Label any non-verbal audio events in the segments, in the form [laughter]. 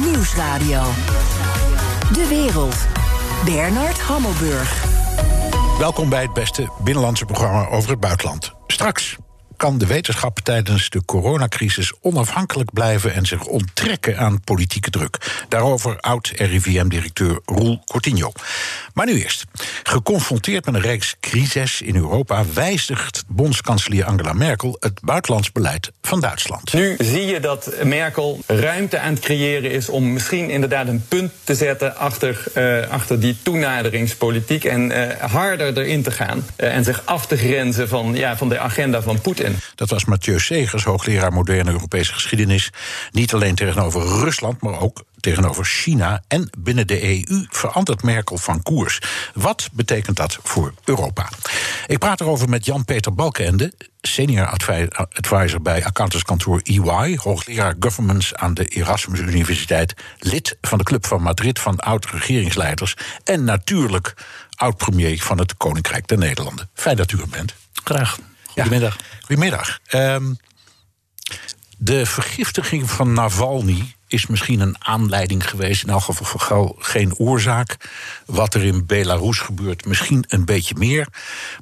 Nieuwsradio. De wereld. Bernard Hammelburg. Welkom bij het beste binnenlandse programma over het buitenland. Straks kan de wetenschap tijdens de coronacrisis onafhankelijk blijven en zich onttrekken aan politieke druk. Daarover oud-RIVM-directeur Roel Cortinho. Maar nu eerst. Geconfronteerd met een reeks crises in Europa wijzigt bondskanselier Angela Merkel het buitenlands beleid van Duitsland. Nu zie je dat Merkel ruimte aan het creëren is om misschien inderdaad een punt te zetten achter, uh, achter die toenaderingspolitiek en uh, harder erin te gaan uh, en zich af te grenzen van, ja, van de agenda van Poetin. Dat was Mathieu Segers, hoogleraar moderne Europese geschiedenis. Niet alleen tegenover Rusland, maar ook tegenover China. En binnen de EU verandert Merkel van koers. Wat betekent dat voor Europa? Ik praat erover met Jan-Peter Balkenende, senior advisor bij accountantskantoor EY, hoogleraar governments aan de Erasmus Universiteit, lid van de Club van Madrid van oud-regeringsleiders en natuurlijk oud-premier van het Koninkrijk der Nederlanden. Fijn dat u er bent. Graag. Goedemiddag. Ja, goedemiddag. Um, de vergiftiging van Navalny is misschien een aanleiding geweest, in elk geval geen oorzaak. Wat er in Belarus gebeurt, misschien een beetje meer.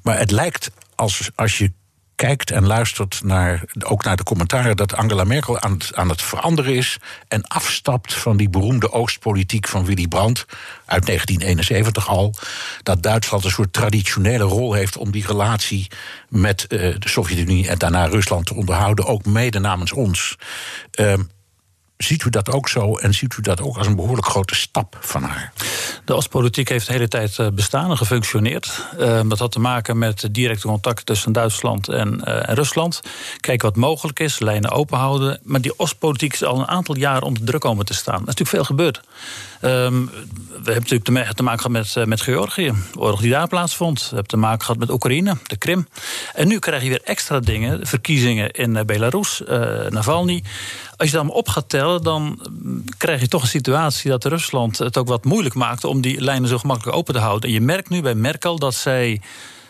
Maar het lijkt als, als je kijkt en luistert naar, ook naar de commentaren dat Angela Merkel aan het, aan het veranderen is en afstapt van die beroemde oostpolitiek van Willy Brandt uit 1971 al. Dat Duitsland een soort traditionele rol heeft om die relatie met uh, de Sovjet-Unie en daarna Rusland te onderhouden, ook mede namens ons. Uh, Ziet u dat ook zo en ziet u dat ook als een behoorlijk grote stap van haar? De Oostpolitiek heeft de hele tijd eh, bestaan en gefunctioneerd. Uh, dat had te maken met directe contact tussen Duitsland en, en, Rusland. Kijken wat mogelijk is, lijnen open houden. Maar die Oostpolitiek is al een aantal jaren onder druk komen te staan. Er is natuurlijk veel gebeurd. Um, we hebben natuurlijk te maken gehad met, met Georgië, de oorlog die daar plaatsvond. We hebben te maken gehad met Oekraïne, de Krim. En nu krijg je weer extra dingen, verkiezingen in Belarus, Navalny. Als je dat op gaat tellen, dan krijg je toch een situatie dat Rusland het ook wat moeilijk maakt om die lijnen zo gemakkelijk open te houden. En je merkt nu bij Merkel dat zij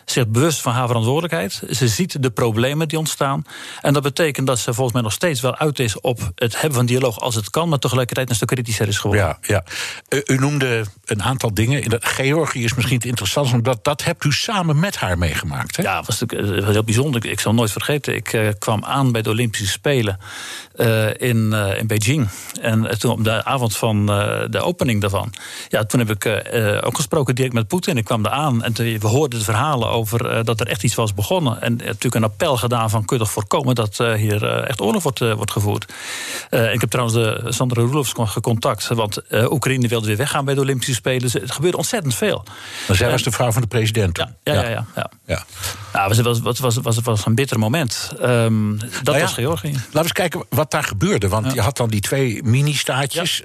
zich bewust van haar verantwoordelijkheid. Ze ziet de problemen die ontstaan. En dat betekent dat ze volgens mij nog steeds wel uit is op het hebben van dialoog als het kan, maar tegelijkertijd een stuk kritischer is geworden. Ja, ja. U, noemde een aantal dingen. In Georgië is misschien het interessantste, omdat dat hebt u samen met haar meegemaakt. Hè? Ja, dat was natuurlijk heel bijzonder. Ik zal nooit vergeten, ik uh, kwam aan bij de Olympische Spelen uh, in, uh, in Beijing. En toen op de avond van de opening daarvan, ja, toen heb ik ook gesproken direct met Poetin. Ik kwam daar aan en we hoorden de verhalen over over uh, dat er echt iets was begonnen. En natuurlijk een appel gedaan van toch voorkomen dat uh, hier uh, echt oorlog wordt, wordt gevoerd. ik heb trouwens de Sandra Roelofs gecontact, want Oekraïne wilde weer weggaan bij de Olympische Spelen. Het gebeurde ontzettend veel. Maar zij was de vrouw van de president. Ja, ja, ja. ja, ja. ja. Nou, het was, was, was, was, was een bitter moment. Um, dat nou was Georgië. Laten we eens kijken wat daar gebeurde. Want je had dan die twee mini-staatjes,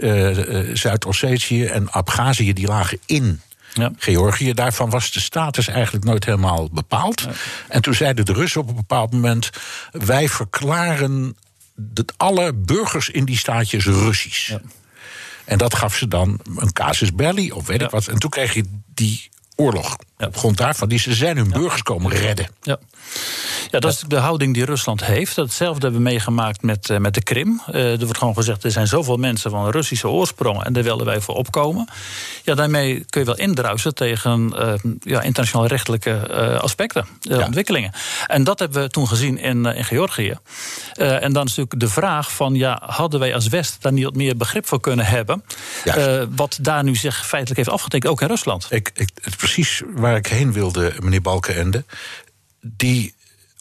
Zuid-Ossetië en Abhazie, die lagen in ja. Georgië. Daarvan was de status eigenlijk nooit helemaal bepaald. En toen zeiden de Russen op een bepaald moment: wij verklaren dat alle burgers in die staatjes Russisch. Ja. En dat gaf ze dan een casus belli of weet ik wat. En toen kreeg je die oorlog. Op grond daarvan, die ze zijn hun burgers komen redden. Ja. Ja, dat is de houding die Rusland heeft. Hetzelfde hebben we meegemaakt met, uh, met de Krim. Uh, er wordt gewoon gezegd, er zijn zoveel mensen van Russische oorsprong... en daar willen wij voor opkomen. Ja, daarmee kun je wel indruisen tegen uh, ja, internationaal rechtelijke aspecten, ontwikkelingen. En dat hebben we toen gezien in, in Georgië. en dan is natuurlijk de vraag van, ja, hadden wij als West... daar niet wat meer begrip voor kunnen hebben... wat daar nu zich feitelijk heeft afgetekend, ook in Rusland. Ik, ik, het precies waar ik heen wilde, meneer Balkenende... die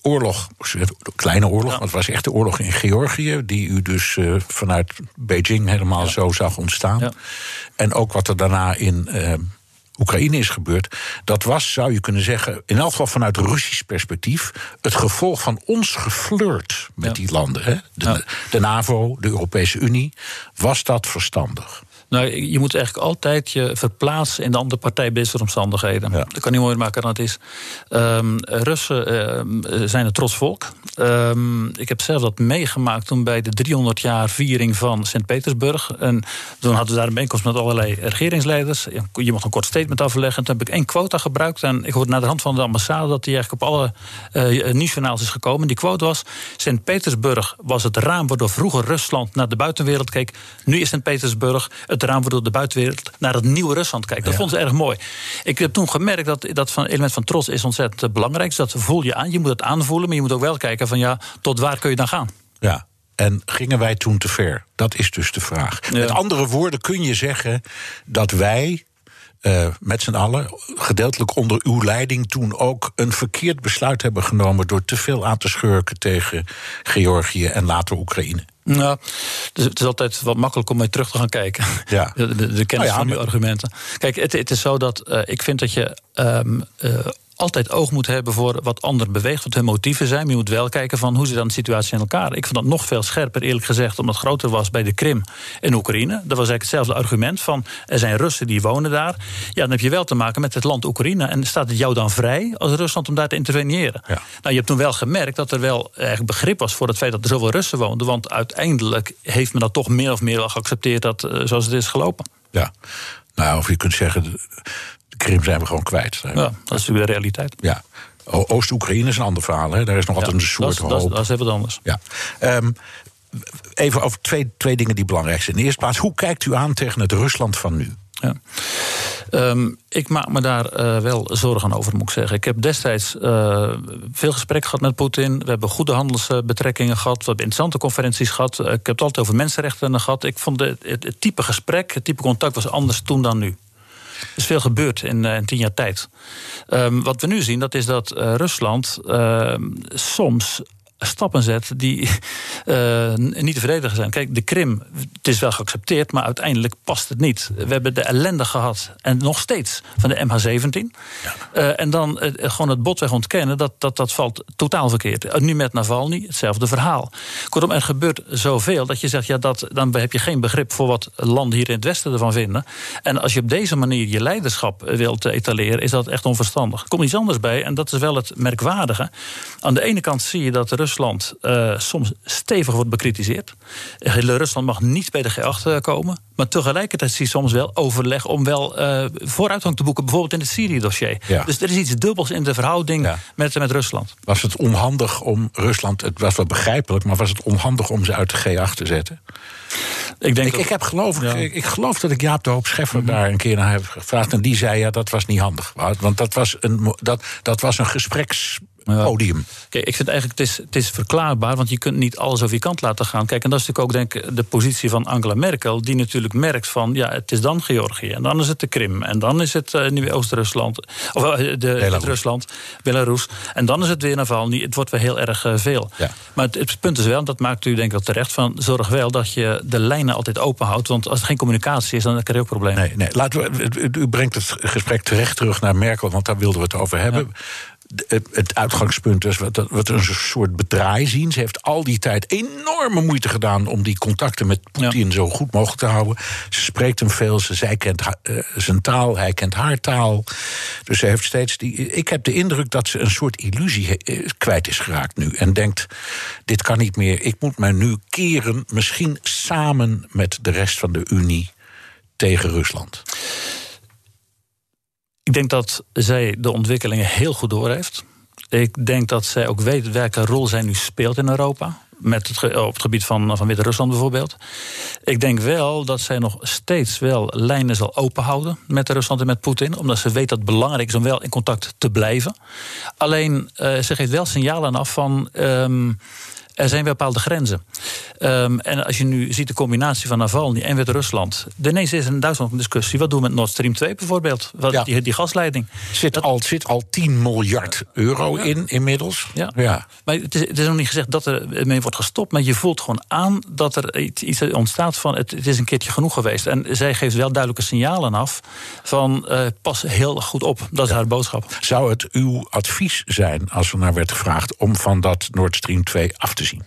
oorlog, kleine oorlog, want het was echt de oorlog in Georgië, die u dus uh, vanuit Beijing helemaal zo zag ontstaan. Ja. En ook wat er daarna in uh, Oekraïne is gebeurd, dat was, zou je kunnen zeggen, in elk geval vanuit Russisch perspectief, het gevolg van ons geflirt met die landen. Hè? De, de NAVO, de Europese Unie, was dat verstandig? Nou, je moet eigenlijk altijd je verplaatsen in de andere partij bij omstandigheden. Ja. Dat kan niet mooier maken dan het is. Um, Russen uh, zijn een trots volk. Um, ik heb zelf dat meegemaakt toen bij de 300 jaar viering van Sint-Petersburg. En toen hadden we daar een bijeenkomst met allerlei regeringsleiders. Je mocht een kort statement afleggen. En toen heb ik één quota gebruikt. En ik hoorde naar de hand van de ambassade dat die eigenlijk op alle uh, nieuwsjournaals is gekomen. Die quote was: Sint-Petersburg was het raam waardoor vroeger Rusland naar de buitenwereld keek. Nu is Sint-Petersburg het raam waardoor de buitenwereld naar het nieuwe Rusland kijkt. Dat ja. vond ze erg mooi. Ik heb toen gemerkt dat dat van element van trots is ontzettend belangrijk. Dus dat voel je aan. Je moet het aanvoelen, maar je moet ook wel kijken van ja, tot waar kun je dan gaan? Ja. En gingen wij toen te ver? Dat is dus de vraag. Ja. Met andere woorden kun je zeggen dat wij uh, met z'n allen, gedeeltelijk onder uw leiding, toen ook een verkeerd besluit hebben genomen door te veel aan te schurken tegen Georgië en later Oekraïne. Nou, dus het is altijd wat makkelijk om mee terug te gaan kijken. Ja. [laughs] De, de, de kennis nou ja, van uw argumenten. Kijk, het, het, is zo dat uh, ik vind dat je um, uh, altijd oog moet hebben voor wat anderen beweegt, wat hun motieven zijn. Maar je moet wel kijken van hoe zit dan de situatie in elkaar. Ik vond dat nog veel scherper, eerlijk gezegd, omdat het groter was bij de Krim en Oekraïne. Dat was eigenlijk hetzelfde argument van er zijn Russen die wonen daar. Ja, dan heb je wel te maken met het land Oekraïne. En staat het jou dan vrij als Rusland om daar te interveneren? Ja. Nou, je hebt toen wel gemerkt dat er wel eigenlijk begrip was voor het feit dat er zoveel Russen woonden. Want uiteindelijk heeft men dat toch meer of meer wel geaccepteerd dat, uh, zoals het is gelopen. Ja, nou, of je kunt zeggen de Krim zijn we gewoon kwijt. Ja, dat is natuurlijk de realiteit. Ja. Oost-Oekraïne is een ander verhaal. Hè? Daar is nog altijd een soort dat, hoop. Dat, is even anders. Ja. Um, even over twee, twee dingen die belangrijk zijn. In de eerste plaats, hoe kijkt u aan tegen het Rusland van nu? Ja. Um, ik maak me daar uh, wel zorgen over, moet ik zeggen. Ik heb destijds uh, veel gesprek gehad met Poetin. We hebben goede handelsbetrekkingen gehad. We hebben interessante conferenties gehad. Ik heb het altijd over mensenrechten gehad. Ik vond het, het, het type gesprek, het type contact was anders toen dan nu. Er is veel gebeurd in, uh, in tien jaar tijd. Um, wat we nu zien, dat is dat uh, Rusland uh, soms stappen zet die [laughs] uh, niet te verdedigen zijn. Kijk, de Krim, het is wel geaccepteerd, maar uiteindelijk past het niet. We hebben de ellende gehad, en nog steeds, van de MH17. Ja. Uh, en dan uh, gewoon het botweg ontkennen, dat, dat, dat valt totaal verkeerd. nu met Navalny, hetzelfde verhaal. Kortom, er gebeurt zoveel dat je zegt, ja, dat, dan heb je geen begrip voor wat landen hier in het Westen ervan vinden. En als je op deze manier je leiderschap wilt etaleren, is dat echt onverstandig. Er komt iets anders bij, en dat is wel het merkwaardige. Aan de ene kant zie je dat de Rusland uh, soms stevig wordt bekritiseerd. Rusland mag niet bij de G8 komen. Maar tegelijkertijd zie je soms wel overleg om wel uh, vooruitgang te boeken, bijvoorbeeld in het Syrië-dossier. Ja. Dus er is iets dubbels in de verhouding ja. met, met Rusland. Was het onhandig om Rusland, het was wel begrijpelijk, maar was het onhandig om ze uit de G8 te zetten? Ik, denk ik, dat, ik, heb geloof, ja. ik, ik, geloof dat ik Jaap de Hoop Scheffer mm -hmm. daar een keer naar heb gevraagd. En die zei ja, dat was niet handig. Want dat was een, dat, dat was een gespreks podium. Kijk, ik vind eigenlijk, het is, het is verklaarbaar, want je kunt niet alles over je kant laten gaan. Kijk, en dat is natuurlijk ook denk ik de positie van Angela Merkel, die natuurlijk merkt van, ja, het is dan Georgië, en dan is het de Krim, en dan is het uh, nu Oost-Rusland, of uh, de, Belarus. Rusland, Belarus, en dan is het weer Navalny. Het wordt weer heel erg uh, veel. Ja. Maar het, het, punt is wel, dat maakt u denk ik wel terecht, van zorg wel dat je de lijnen altijd open houdt, want als er geen communicatie is, dan krijg je ook problemen. Nee, nee. Laten we, u brengt het gesprek terecht terug naar Merkel, want daar wilden we het over hebben. Ja het uitgangspunt is wat, wat een soort bedraai zien. Ze heeft al die tijd enorme moeite gedaan om die contacten met Poetin ja. zo goed mogelijk te houden. Ze spreekt hem veel, ze, zij kent uh, zijn taal, hij kent haar taal. Dus ze heeft steeds die. Ik heb de indruk dat ze een soort illusie kwijt is geraakt nu. En denkt: dit kan niet meer. Ik moet mij nu keren, misschien samen met de rest van de Unie tegen Rusland. Ik denk dat zij de ontwikkelingen heel goed doorheeft. Ik denk dat zij ook weet welke rol zij nu speelt in Europa. Met het, op het gebied van, van Wit-Rusland bijvoorbeeld. Ik denk wel dat zij nog steeds wel lijnen zal openhouden met Rusland en met Poetin. Omdat ze weet dat het belangrijk is om wel in contact te blijven. Alleen, uh, ze geeft wel signalen af van. Um, er zijn bepaalde grenzen. Um, en als je nu ziet de combinatie van Navalny en Wit-Rusland. Ineens is er in Duitsland een discussie. Wat doen we met Nord Stream 2 bijvoorbeeld? Wat, ja. die, die, gasleiding. Zit, dat, al, zit al 10 miljard euro ja. in inmiddels. Ja. ja. Maar het is, het is nog niet gezegd dat er mee wordt gestopt. Maar je voelt gewoon aan dat er iets ontstaat van. Het, het is een keertje genoeg geweest. En zij geeft wel duidelijke signalen af. Van uh, pas heel goed op. Dat is haar boodschap. Zou het uw advies zijn, als er naar werd gevraagd. om van dat Nord Stream 2 af te zien?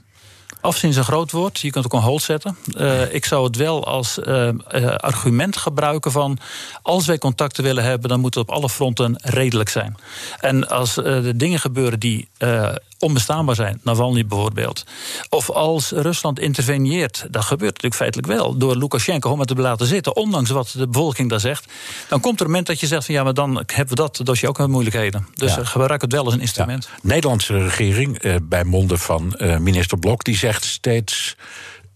Afzien een groot woord. Je kunt ook een hold zetten. Uh, ik zou het wel als uh, uh, argument gebruiken van... als wij contacten willen hebben, dan moet het op alle fronten redelijk zijn. En als er dingen gebeuren die onbestaanbaar zijn. Navalny bijvoorbeeld. Of als Rusland interveneert, dat gebeurt natuurlijk feitelijk wel... door Lukashenko om het te laten zitten, ondanks wat de bevolking daar zegt... dan komt er een moment dat je zegt van ja, maar dan hebben we dat dossier ook met moeilijkheden. Dus ja. gebruik het wel als een instrument. Ja. Nederlandse regering, eh, bij monden van eh, minister Blok, die zegt steeds...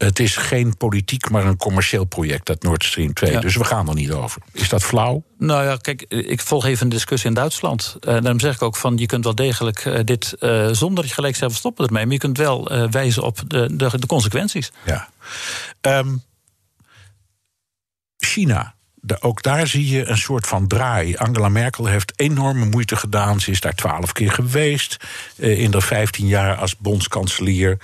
Het is geen politiek, maar een commercieel project, dat Nord Stream 2. Ja. Dus we gaan er niet over. Is dat flauw? Nou ja, kijk, ik volg even een discussie in Duitsland. Uh, daarom zeg ik ook van, je kunt wel degelijk uh, dit... Uh, zonder gelijk zelf stoppen ermee... maar je kunt wel wijzen op de, de, de, consequenties. Ja. Um, China de, ook daar zie je een soort van draai. Angela Merkel heeft enorme moeite gedaan. Ze is daar twaalf keer geweest uh, in de vijftien jaar als bondskanselier.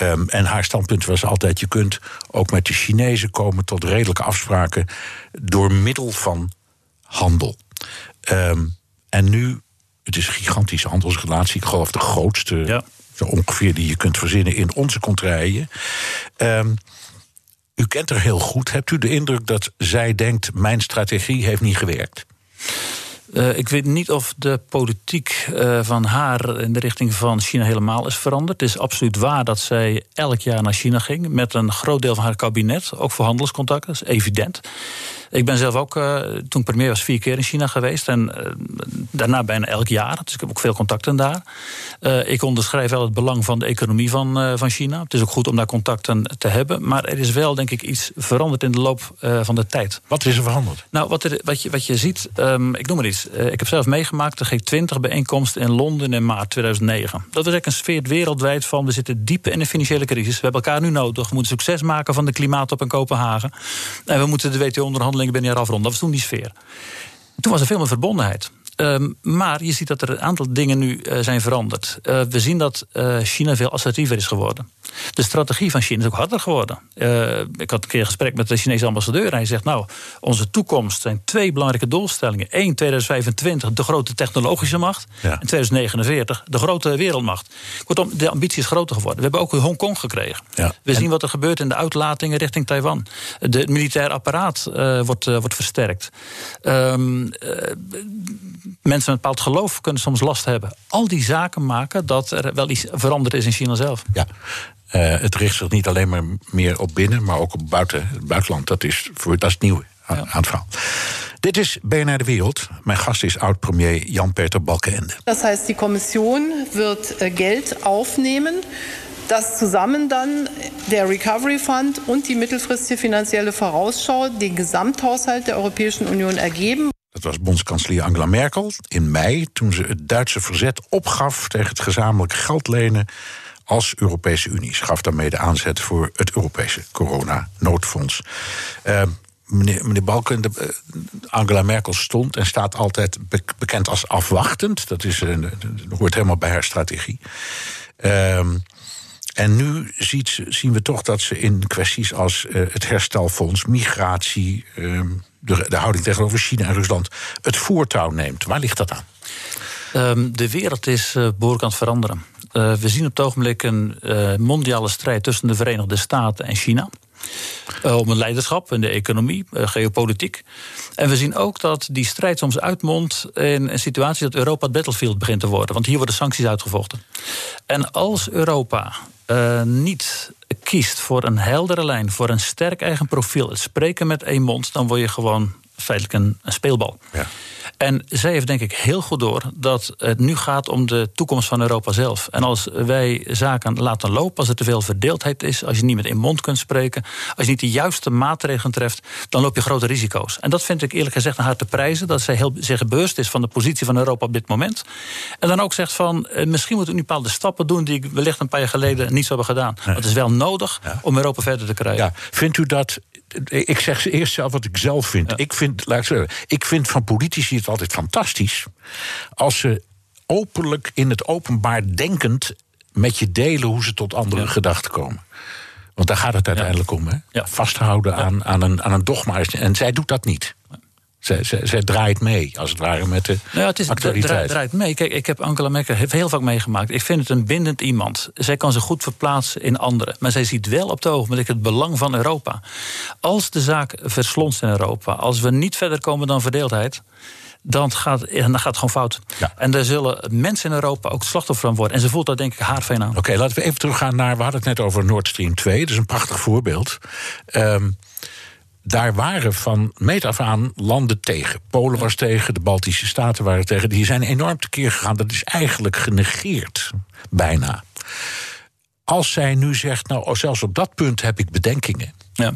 Um, en haar standpunt was altijd: je kunt ook met de Chinezen komen tot redelijke afspraken door middel van handel. Um, en nu, het is een gigantische handelsrelatie. Ik geloof de grootste, ja. zo ongeveer die je kunt verzinnen in onze contraien. Um, u kent haar heel goed. Hebt u de indruk dat zij denkt: mijn strategie heeft niet gewerkt? Uh, ik weet niet of de politiek uh, van haar in de richting van China helemaal is veranderd. Het is absoluut waar dat zij elk jaar naar China ging met een groot deel van haar kabinet, ook voor handelscontacten, dat is evident. Ik ben zelf ook, uh, toen ik premier was, vier keer in China geweest. En uh, daarna bijna elk jaar. Dus ik heb ook veel contacten daar. Uh, ik onderschrijf wel het belang van de economie van, van China. Het is ook goed om daar contacten te hebben. Maar er is wel, denk ik, iets veranderd in de loop van de tijd. Wat is er veranderd? Nou, wat, er, wat, je, wat je ziet, um, ik noem maar iets. ik heb zelf meegemaakt de G20-bijeenkomst in Londen in maart 2009. Dat was eigenlijk een sfeer wereldwijd van... we zitten diep in een financiële crisis. We hebben elkaar nu nodig. We moeten succes maken van de klimaatop in Kopenhagen. En we moeten de WTO-onderhandelingen binnen een jaar afronden. Dat was toen die sfeer. Toen was er veel meer verbondenheid. Um, maar je ziet dat er een aantal dingen nu uh, zijn veranderd. Uh, we zien dat uh, China veel assertiever is geworden. De strategie van China is ook harder geworden. ik had een keer een gesprek met de Chinese ambassadeur. En hij zegt: Nou, onze toekomst zijn twee belangrijke doelstellingen. Eén, 2025, de grote technologische macht. Ja. En 2049, de grote wereldmacht. Kortom, de ambitie is groter geworden. We hebben ook Hongkong gekregen. Ja. We en... zien wat er gebeurt in de uitlatingen richting Taiwan. De, het militair apparaat wordt, wordt versterkt. Um, mensen met een bepaald geloof kunnen soms last hebben. Al die zaken maken dat er wel iets veranderd is in China zelf. Ja. Uh, het richt zich niet alleen maar meer op binnen, maar ook op buiten, het buitenland. Dat is, voor, dat is nieuw aan, ja. aan het verhaal. Dit is BNR de Wereld. Mijn gast is oud-premier Jan-Peter Balkenende. Dat heißt, die Kommission wird äh, Geld aufnehmen dass zusammen dann der Recovery Fund und die mittelfristige finanzielle Vorausschau den Gesamthaushalt der Europäischen Union ergeben. Dat was bondskanselier Angela Merkel in mei, toen ze het Duitse verzet opgaf tegen het gezamenlijk geld lenen als Europese Unie. Ze gaf daarmee de aanzet voor het Europese corona-noodfonds. Uh, meneer, meneer Balken, de, uh, Angela Merkel stond en staat altijd be bekend als afwachtend. Dat, is, dat hoort helemaal bij haar strategie. Ehm, en nu ziet, zien we toch dat ze in kwesties als het herstelfonds, migratie, ehm, de, de houding tegenover China en Rusland het voortouw neemt. Waar ligt dat aan? Um, de wereld is uh, behoorlijk aan het veranderen. Uh, we zien op het ogenblik een uh, mondiale strijd tussen de Verenigde Staten en China. Om het leiderschap in de economie, geopolitiek. En we zien ook dat die strijd soms uitmondt in een situatie dat Europa het battlefield begint te worden. Want hier worden sancties uitgevochten. En als Europa niet kiest voor een heldere lijn, voor een sterk eigen profiel, het spreken met één mond, dan word je gewoon feitelijk een, een speelbal. Ja. En zij heeft denk ik heel goed door dat het nu gaat om de toekomst van Europa zelf. En als wij zaken laten lopen, als er te veel verdeeldheid is, als je niet met één mond kunt spreken, als je niet de juiste maatregelen treft, dan loop je grote risico's. En dat vind ik eerlijk gezegd aan haar te prijzen, dat zij heel zich bewust is van de positie van Europa op dit moment. En dan ook zegt van, eh, misschien moeten we nu bepaalde stappen doen die ik wellicht een paar jaar geleden niet zou hebben gedaan. Nee. Dat is wel nodig ja. om Europa verder te krijgen. Ja. Vindt u dat ik zeg eerst zelf wat ik zelf vind. Ja. Ik, vind laat ik, zeggen, ik vind van politici het altijd fantastisch als ze openlijk in het openbaar denkend met je delen hoe ze tot andere ja. gedachten komen. Want daar gaat het uiteindelijk ja. om. Hè? Vasthouden aan, aan, een, aan een dogma. En zij doet dat niet. Zij, zij, zij, draait mee, als het ware, met de nou ja, het is, actualiteit. draait mee. Kijk, ik heb Angela Merkel heel vaak meegemaakt. Ik vind het een bindend iemand. Zij kan zich goed verplaatsen in anderen. Maar zij ziet wel op het ogenblik het belang van Europa. Als de zaak verslonst in Europa, als we niet verder komen dan verdeeldheid dan gaat, dan gaat het gewoon fout. En daar zullen mensen in Europa ook slachtoffer van worden. En ze voelt dat denk ik haarfijn aan. Oké, laten we even teruggaan naar... we hadden het net over Nord Stream 2. Dat is een prachtig voorbeeld. Um, daar waren van meet af aan landen tegen. Polen was tegen, de Baltische Staten waren tegen. Die zijn enorm tekeer gegaan. Dat is eigenlijk genegeerd, bijna. Als zij nu zegt, nou, zelfs op dat punt heb ik bedenkingen. Ja.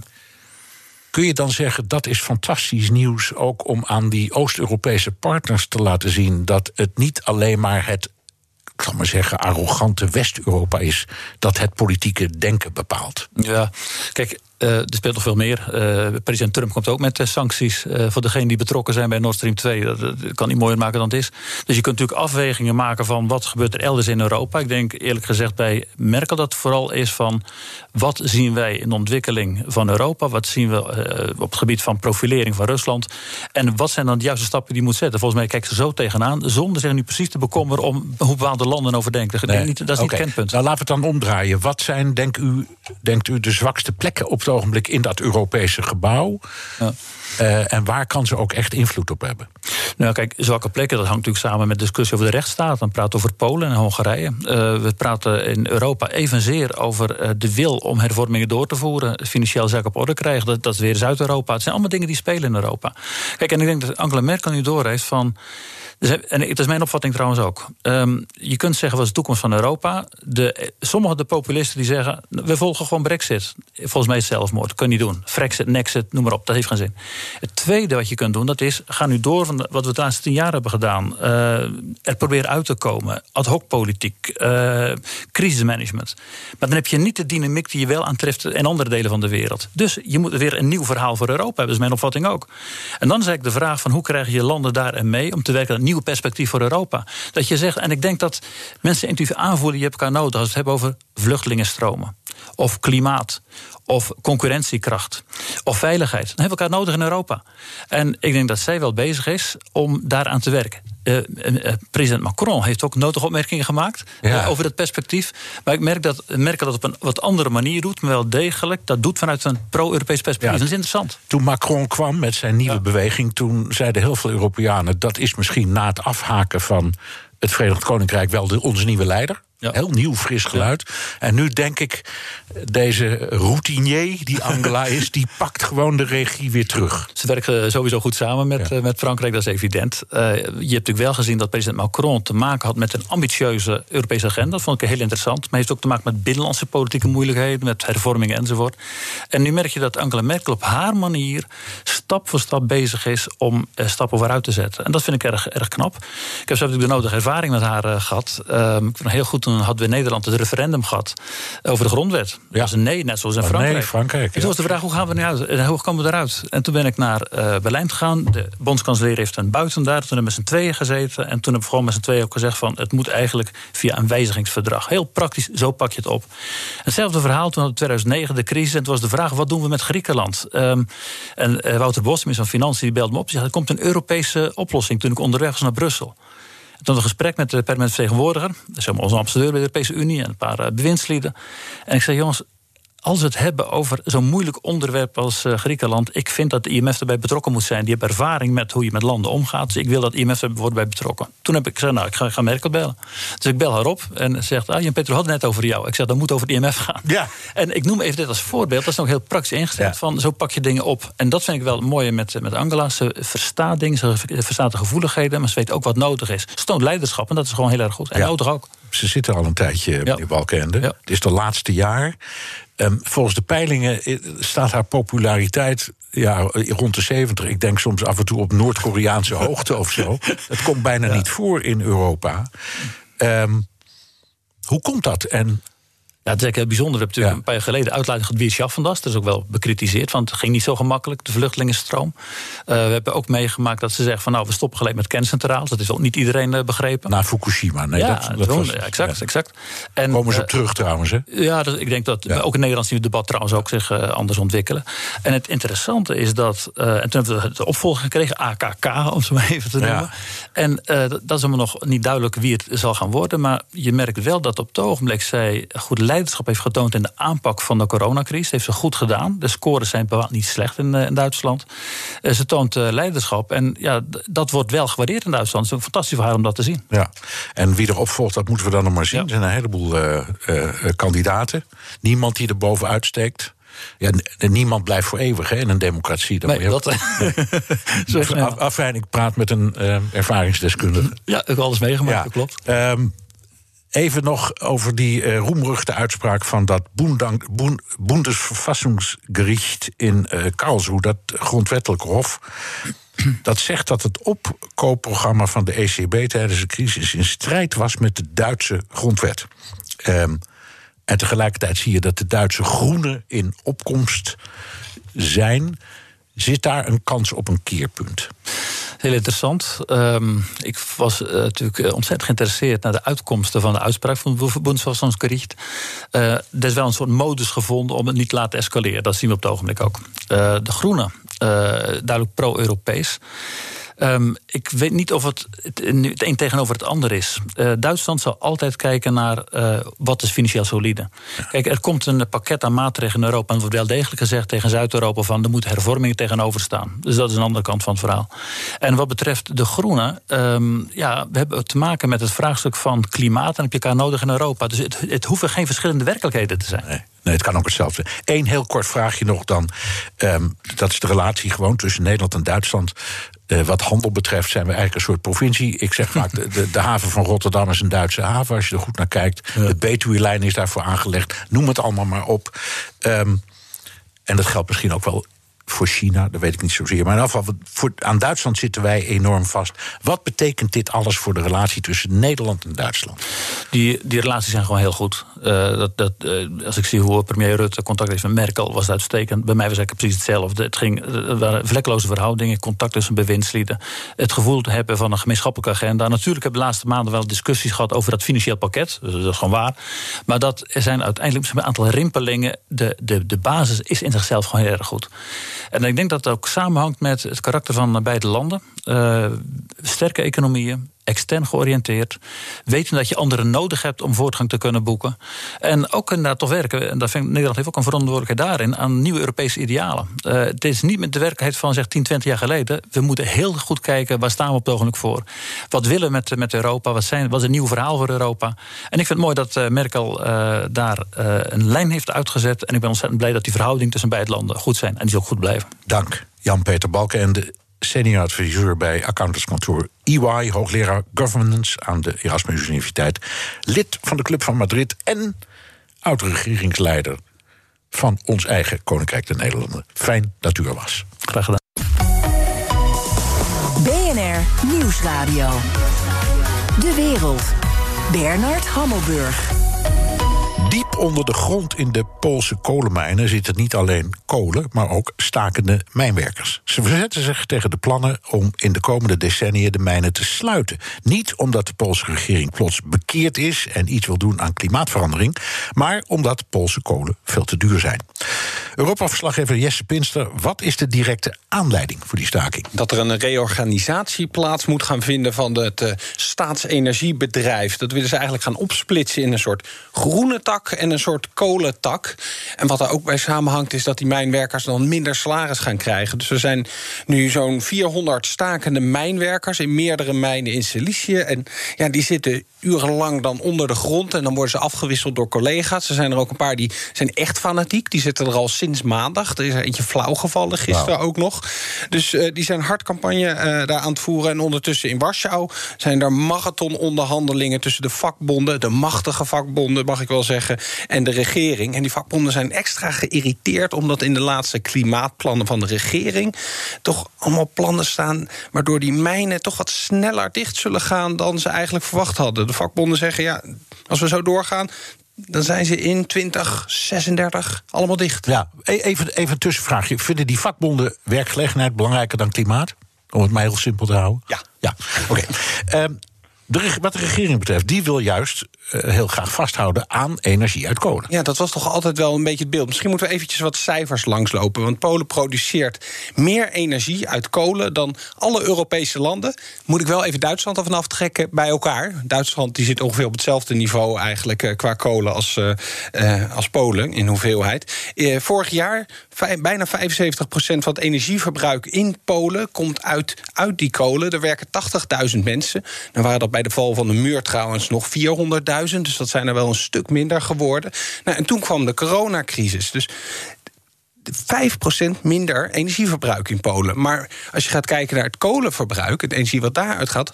Kun je dan zeggen dat is fantastisch nieuws ook om aan die Oost-Europese partners te laten zien dat het niet alleen maar het, ik zal maar zeggen, arrogante West-Europa is dat het politieke denken bepaalt? Ja, kijk, uh, er speelt nog veel meer. Uh, president Trump komt ook met uh, sancties voor degenen die betrokken zijn bij Nord Stream 2. Dat, dat, kan niet mooier maken dan het is. Dus je kunt natuurlijk afwegingen maken van wat gebeurt er elders in Europa. Ik denk eerlijk gezegd bij Merkel dat het vooral is van wat zien wij in de ontwikkeling van Europa? Wat zien we op het gebied van profilering van Rusland? En wat zijn dan de juiste stappen die je moet zetten? Volgens mij kijkt ze zo tegenaan, zonder zich nu precies te bekommeren om hoe bepaalde landen over denken. Nee. Dat is niet het kentpunt. Nou, laten we het dan omdraaien. Wat zijn, denkt u, denkt u de zwakste plekken op de ogenblik in dat Europese gebouw. Ja. Uh, en waar kan ze ook echt invloed op hebben? Nou, kijk, zwakke plekken, dat hangt natuurlijk samen met discussie over de rechtsstaat. Dan praten over Polen en Hongarije. Uh, we praten in Europa evenzeer over uh, de wil om hervormingen door te voeren. Financieel zaken op orde krijgen. Dat, dat is weer Zuid-Europa. Het zijn allemaal dingen die spelen in Europa. Kijk, en ik denk dat Angela Merkel nu doorheeft van. En dat is mijn opvatting trouwens ook. Um, je kunt zeggen, wat is de toekomst van Europa? De, sommige de populisten die zeggen, we volgen gewoon brexit. Volgens mij is het zelfmoord, kun je niet doen. Frexit, Nexit, noem maar op, dat heeft geen zin. Het tweede wat je kunt doen, dat is, ga nu door van wat we de laatste tien jaar hebben gedaan. Uh, er proberen uit te komen, ad hoc politiek, uh, crisismanagement. Maar dan heb je niet de dynamiek die je wel aantreft in andere delen van de wereld. Dus je moet weer een nieuw verhaal voor Europa hebben, is mijn opvatting ook. En dan is eigenlijk de vraag van hoe krijg je landen daarin mee om te werken aan nieuw perspectief voor Europa. Dat je zegt, en ik denk dat mensen intuïtief aanvoelen, je hebt elkaar nodig als we het hebben over vluchtelingenstromen. Of klimaat, of concurrentiekracht, of veiligheid. Dan hebben we elkaar nodig in Europa. En ik denk dat zij wel bezig is om daaraan te werken. Uh, uh, president Macron heeft ook nodige opmerkingen gemaakt uh, over dat perspectief. Maar ik merk dat, merk dat op een wat andere manier doet, maar wel degelijk. Dat doet vanuit een pro-Europees perspectief. Ja, dat is interessant. Toen Macron kwam met zijn nieuwe ja. beweging, toen zeiden heel veel Europeanen: dat is misschien na het afhaken van het Verenigd Koninkrijk wel de, onze nieuwe leider. Ja. Heel nieuw, fris geluid. Ja. En nu denk ik, deze routinier die Angela [laughs] is, die pakt gewoon de regie weer terug. Ze werken sowieso goed samen met, ja. met Frankrijk, dat is evident. Uh, je hebt natuurlijk wel gezien dat president Macron te maken had met een ambitieuze Europese agenda. Dat vond ik heel interessant. Maar heeft ook te maken met binnenlandse politieke moeilijkheden, met hervormingen enzovoort. En nu merk je dat Angela Merkel op haar manier stap voor stap bezig is om uh, stappen vooruit te zetten. En dat vind ik erg, erg knap. Ik heb zelf natuurlijk de nodige ervaring met haar gehad. Ehm, ik vind heel goed toen hadden we in Nederland het referendum gehad over de grondwet. Ja. Dat was een nee, net zoals in Frankrijk. Nee, Frankrijk en toen was de vraag, hoe gaan we nu uit? En hoe komen we eruit? En toen ben ik naar uh, Berlijn gegaan. De bondskanselier heeft een buiten daar. Toen hebben we met z'n tweeën gezeten. En toen hebben we gewoon met z'n tweeën ook gezegd van... het moet eigenlijk via een wijzigingsverdrag. Heel praktisch, zo pak je het op. Hetzelfde verhaal toen in 2009 de crisis. En toen was de vraag, wat doen we met Griekenland? Um, en uh, Wouter Bos, minister van Financiën, die belde me op. Die zei, er komt een Europese oplossing. Toen ik onderweg was naar Brussel. Toen een gesprek met de permanent vertegenwoordiger. Is onze ambassadeur bij de Europese Unie en een paar uh, bewindslieden. En ik zei, jongens, als we het hebben over zo'n moeilijk onderwerp als uh, Griekenland... ik vind dat de IMF erbij betrokken moet zijn. Die hebben ervaring met hoe je met landen omgaat. Dus ik wil dat de IMF er wordt bij betrokken. Toen heb ik gezegd, nou, ik ga, ik ga Merkel bellen. Dus ik bel haar op en zegt... ah, Jan Petro had het net over jou. Ik zeg, dat moet over de IMF gaan. Ja. En ik noem even dit als voorbeeld. Dat is nog heel praktisch ingesteld. Ja. Van, zo pak je dingen op. En dat vind ik wel het mooie met, met Angela. Ze verstaat dingen, ze verstaat de gevoeligheden... maar ze weet ook wat nodig is. Ze toont leiderschap en dat is gewoon heel erg goed. En ja. nodig ook. Ze zitten al een tijdje, meneer ja. Balkende. Ja. Het is de laatste jaar... Um, volgens de peilingen staat haar populariteit ja, rond de 70. Ik denk soms af en toe op Noord-Koreaanse [laughs] hoogte of zo. Het komt bijna ja. niet voor in Europa. Um, hoe komt dat? En Ja, het is eigenlijk heel bijzonder. We hebben natuurlijk een paar jaar geleden uitleiding gehad wie Schaffendas. Dat is ook wel bekritiseerd, want het ging niet zo gemakkelijk, de vluchtelingenstroom. Uh, we hebben ook meegemaakt dat ze zeggen van nou, we stoppen gelijk met kerncentrales. Dat is ook niet iedereen uh, begrepen. Na Fukushima, nee, ja, dat, dat toen, was, ja, exact, ja. exact. En, Komen ze op uh, terug trouwens, hè? Ja, dat, ik denk dat ook in Nederland zien het debat trouwens ook zich uh, anders ontwikkelen. En het interessante is dat, uh, en toen hebben we de opvolger gekregen, AKK, om zo maar even te noemen. En dat dat is allemaal nog niet duidelijk wie het zal gaan worden. Maar je merkt wel dat op het ogenblik zij goed leiderschap heeft getoond in de aanpak van de coronacrisis. heeft ze goed gedaan. De scores zijn bepaald niet slecht in, uh, in Duitsland. Uh, ze toont uh, leiderschap. En ja, dat wordt wel gewaardeerd in Duitsland. Het is fantastisch voor haar om dat te zien. Ja, en wie erop volgt, dat moeten we dan nog maar zien. Ja. Er zijn een heleboel eh, eh, eh, kandidaten. Niemand die er bovenuit steekt. Ja, niemand blijft voor eeuwig hè, in een democratie. Dat Nee, [laughs] dat, nou. Af- Afijn, ik praat met een eh, ervaringsdeskundige. Ja, ik heb alles meegemaakt, dat klopt. Ehm, even nog over die eh roemruchte uitspraak van dat Bundesverfassungsgericht in eh Karlsruhe, dat grondwettelijke hof. Dat zegt dat het opkoopprogramma van de ECB tijdens de crisis in strijd was met de Duitse grondwet. Ehm, en tegelijkertijd zie je dat de Duitse groenen in opkomst zijn. Zit daar een kans op een keerpunt? Heel interessant. Um, ik was uh, natuurlijk ontzettend geïnteresseerd naar de uitkomsten van de uitspraak van het Bundesverfassungsgericht. Uh, er is wel een soort modus gevonden om het niet te laten escaleren. Dat zien we op het ogenblik ook. De Groenen, duidelijk pro-Europees. Um, ik weet niet of het het, een tegenover het ander is. Uh, Duitsland zal altijd kijken naar uh, wat is financieel solide. Kijk, er komt een pakket aan maatregelen in Europa. En wordt wel degelijk gezegd tegen Zuid-Europa van er moeten hervormingen tegenover staan. Dus dat is een andere kant van het verhaal. En wat betreft de groenen, um, ja, we hebben te maken met het vraagstuk van klimaat. En heb je elkaar nodig in Europa. Dus het, het hoeven geen verschillende werkelijkheden te zijn. Nee. Nee, het kan ook hetzelfde. Eén heel kort vraagje nog dan. Um, dat is de relatie gewoon tussen Nederland en Duitsland. Uh, wat handel betreft zijn we eigenlijk een soort provincie. Ik zeg vaak, de, de, de, haven van Rotterdam is een Duitse haven... als je er goed naar kijkt. De Betuwe-lijn is daarvoor aangelegd. Noem het allemaal maar op. Um, en dat geldt misschien ook wel voor China, dat weet ik niet zozeer. Maar in voor, aan Duitsland zitten wij enorm vast. Wat betekent dit alles voor de relatie tussen Nederland en Duitsland? Die, die relaties zijn gewoon heel goed. Uh, dat, dat, uh, als ik zie hoe premier Rutte contact heeft met Merkel, was het uitstekend. Bij mij was eigenlijk precies hetzelfde. Het, ging, het waren vlekkeloze verhoudingen, contact tussen bewindslieden. Het gevoel te hebben van een gemeenschappelijke agenda. Natuurlijk hebben we de laatste maanden wel discussies gehad over dat financieel pakket. Dus dat is gewoon waar. Maar dat er zijn uiteindelijk een aantal rimpelingen. De, de, de basis is in zichzelf gewoon heel erg goed. En ik denk dat het ook samenhangt met het karakter van beide landen. Uh, sterke economieën, extern georiënteerd. Weten dat je anderen nodig hebt om voortgang te kunnen boeken. En ook inderdaad toch werken, en dat Nederland heeft ook een verantwoordelijkheid daarin, aan nieuwe Europese idealen. Uh, het is niet met de werkelijkheid van zeg 10, 20 jaar geleden. We moeten heel goed kijken, waar staan we op het ogenblik voor? Wat willen we met, met Europa? Wat, zijn, is een nieuw verhaal voor Europa? En ik vind het mooi dat uh, Merkel uh, daar een lijn heeft uitgezet. En ik ben ontzettend blij dat die verhoudingen tussen beide landen goed zijn. En die ook goed blijven. Dank, Jan-Peter Balken. En de senior adviseur bij accountantskantoor EY, hoogleraar governance aan de Erasmus Universiteit, lid van de Club van Madrid en oud-regeringsleider van ons eigen Koninkrijk der Nederlanden. Fijn dat u er was. Graag gedaan. BNR Nieuwsradio. De wereld. Bernard Hammelburg. Diep onder de grond in de Poolse kolenmijnen zitten niet alleen kolen, maar ook stakende mijnwerkers. Ze verzetten zich tegen de plannen om in de komende decennia de mijnen te sluiten. Niet omdat de Poolse regering plots bekeerd is en iets wil doen aan klimaatverandering, maar omdat Poolse kolen veel te duur zijn. Europa-verslaggever Jesse Pinster, wat is de directe aanleiding voor die staking? Dat er een reorganisatie plaats moet gaan vinden van het uh, staatsenergiebedrijf. Dat willen ze eigenlijk gaan opsplitsen in een soort groene tak en een soort kolentak. En wat er ook bij samenhangt is dat die mijnwerkers dan minder salaris gaan krijgen. Dus er zijn nu zo'n 400 stakende mijnwerkers in meerdere mijnen in Cilicië. En ja, die zitten urenlang dan onder de grond en dan worden ze afgewisseld door collega's. Er zijn er ook een paar die zijn echt fanatiek. Die zitten er al sinds maandag. Er is er eentje flauw gevallen gisteren wow. ook nog. Dus uh, die zijn hardcampagne uh, daar aan het voeren. En ondertussen in Warschau zijn er marathononderhandelingen tussen de vakbonden, de machtige vakbonden, mag ik wel zeggen, en de regering. En die vakbonden zijn extra geïrriteerd omdat in de laatste klimaatplannen van de regering toch allemaal plannen staan waardoor die mijnen toch wat sneller dicht zullen gaan dan ze eigenlijk verwacht hadden. De vakbonden zeggen ja, als we zo doorgaan, dan zijn ze in 2036 allemaal dicht. Ja, e- even, even een tussenvraagje. Vinden die vakbonden werkgelegenheid belangrijker dan klimaat? Om het maar heel simpel te houden. Ja. Ja, oké. Ehm, wat de regering betreft, die wil juist heel graag vasthouden aan energie uit kolen. Ja, dat was toch altijd wel een beetje het beeld. Misschien moeten we eventjes wat cijfers langslopen. Want Polen produceert meer energie uit kolen dan alle Europese landen. Moet ik wel even Duitsland ervan aftrekken bij elkaar. Duitsland die zit ongeveer op hetzelfde niveau eigenlijk eh, qua kolen als, eh, eh, als Polen in hoeveelheid. Eh, vorig jaar bijna 75% van het energieverbruik in Polen komt uit, uit die kolen. Er werken 80.000 mensen. Dan waren dat bij de val van de muur trouwens nog 400.000. Dus dat zijn er wel een stuk minder geworden. Nou, en toen kwam de coronacrisis. Dus 5% minder energieverbruik in Polen. Maar als je gaat kijken naar het kolenverbruik, het energie wat daaruit gaat,